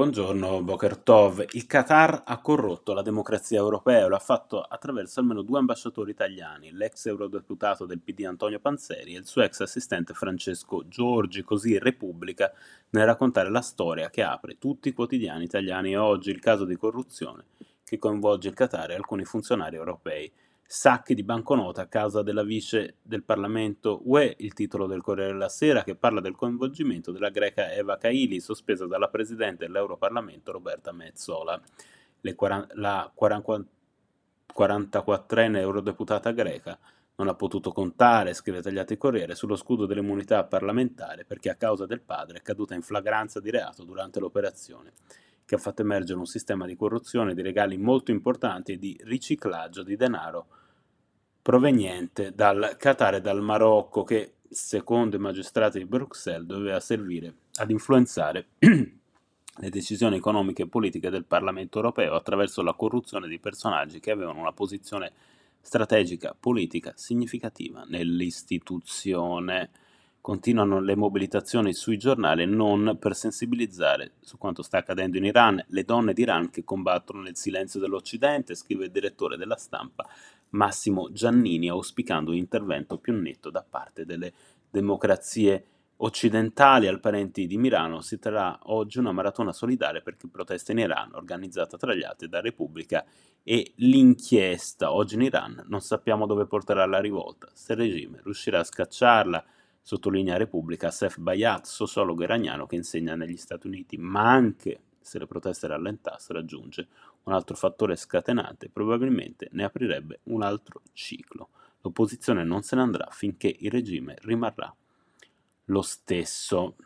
Buongiorno, Boker Tov. Il Qatar ha corrotto la democrazia europea e lo ha fatto attraverso almeno due ambasciatori italiani, l'ex eurodeputato del PD Antonio Panzeri e il suo ex assistente Francesco Giorgi, così Repubblica nel raccontare la storia che apre tutti i quotidiani italiani. E oggi il caso di corruzione che coinvolge il Qatar e alcuni funzionari europei sacchi di banconote a causa della vice del Parlamento UE, il titolo del Corriere della Sera che parla del coinvolgimento della greca Eva Kaili, sospesa dalla Presidente dell'Europarlamento Roberta Mezzola. Le 40, la 44enne eurodeputata greca non ha potuto contare, scrive Tagliati Corriere, sullo scudo dell'immunità parlamentare perché a causa del padre è caduta in flagranza di reato durante l'operazione che ha fatto emergere un sistema di corruzione di regali molto importanti e di riciclaggio di denaro proveniente dal Qatar e dal Marocco che, secondo i magistrati di Bruxelles, doveva servire ad influenzare le decisioni economiche e politiche del Parlamento europeo attraverso la corruzione di personaggi che avevano una posizione strategica politica significativa nell'istituzione. Continuano le mobilitazioni sui giornali non per sensibilizzare su quanto sta accadendo in Iran, le donne d'Iran che combattono nel silenzio dell'Occidente, scrive il direttore della stampa Massimo Giannini, auspicando un intervento più netto da parte delle democrazie occidentali. Al parenti di Milano si terrà oggi una maratona solidale per chi protesta in Iran, organizzata tra gli altri da Repubblica e l'inchiesta. Oggi in Iran non sappiamo dove porterà la rivolta, se il regime riuscirà a scacciarla sottolinea Repubblica Sef Bayat, sociologo iraniano che insegna negli Stati Uniti, ma anche se le proteste rallentassero, aggiunge, un altro fattore scatenante probabilmente ne aprirebbe un altro ciclo. L'opposizione non se ne andrà finché il regime rimarrà lo stesso.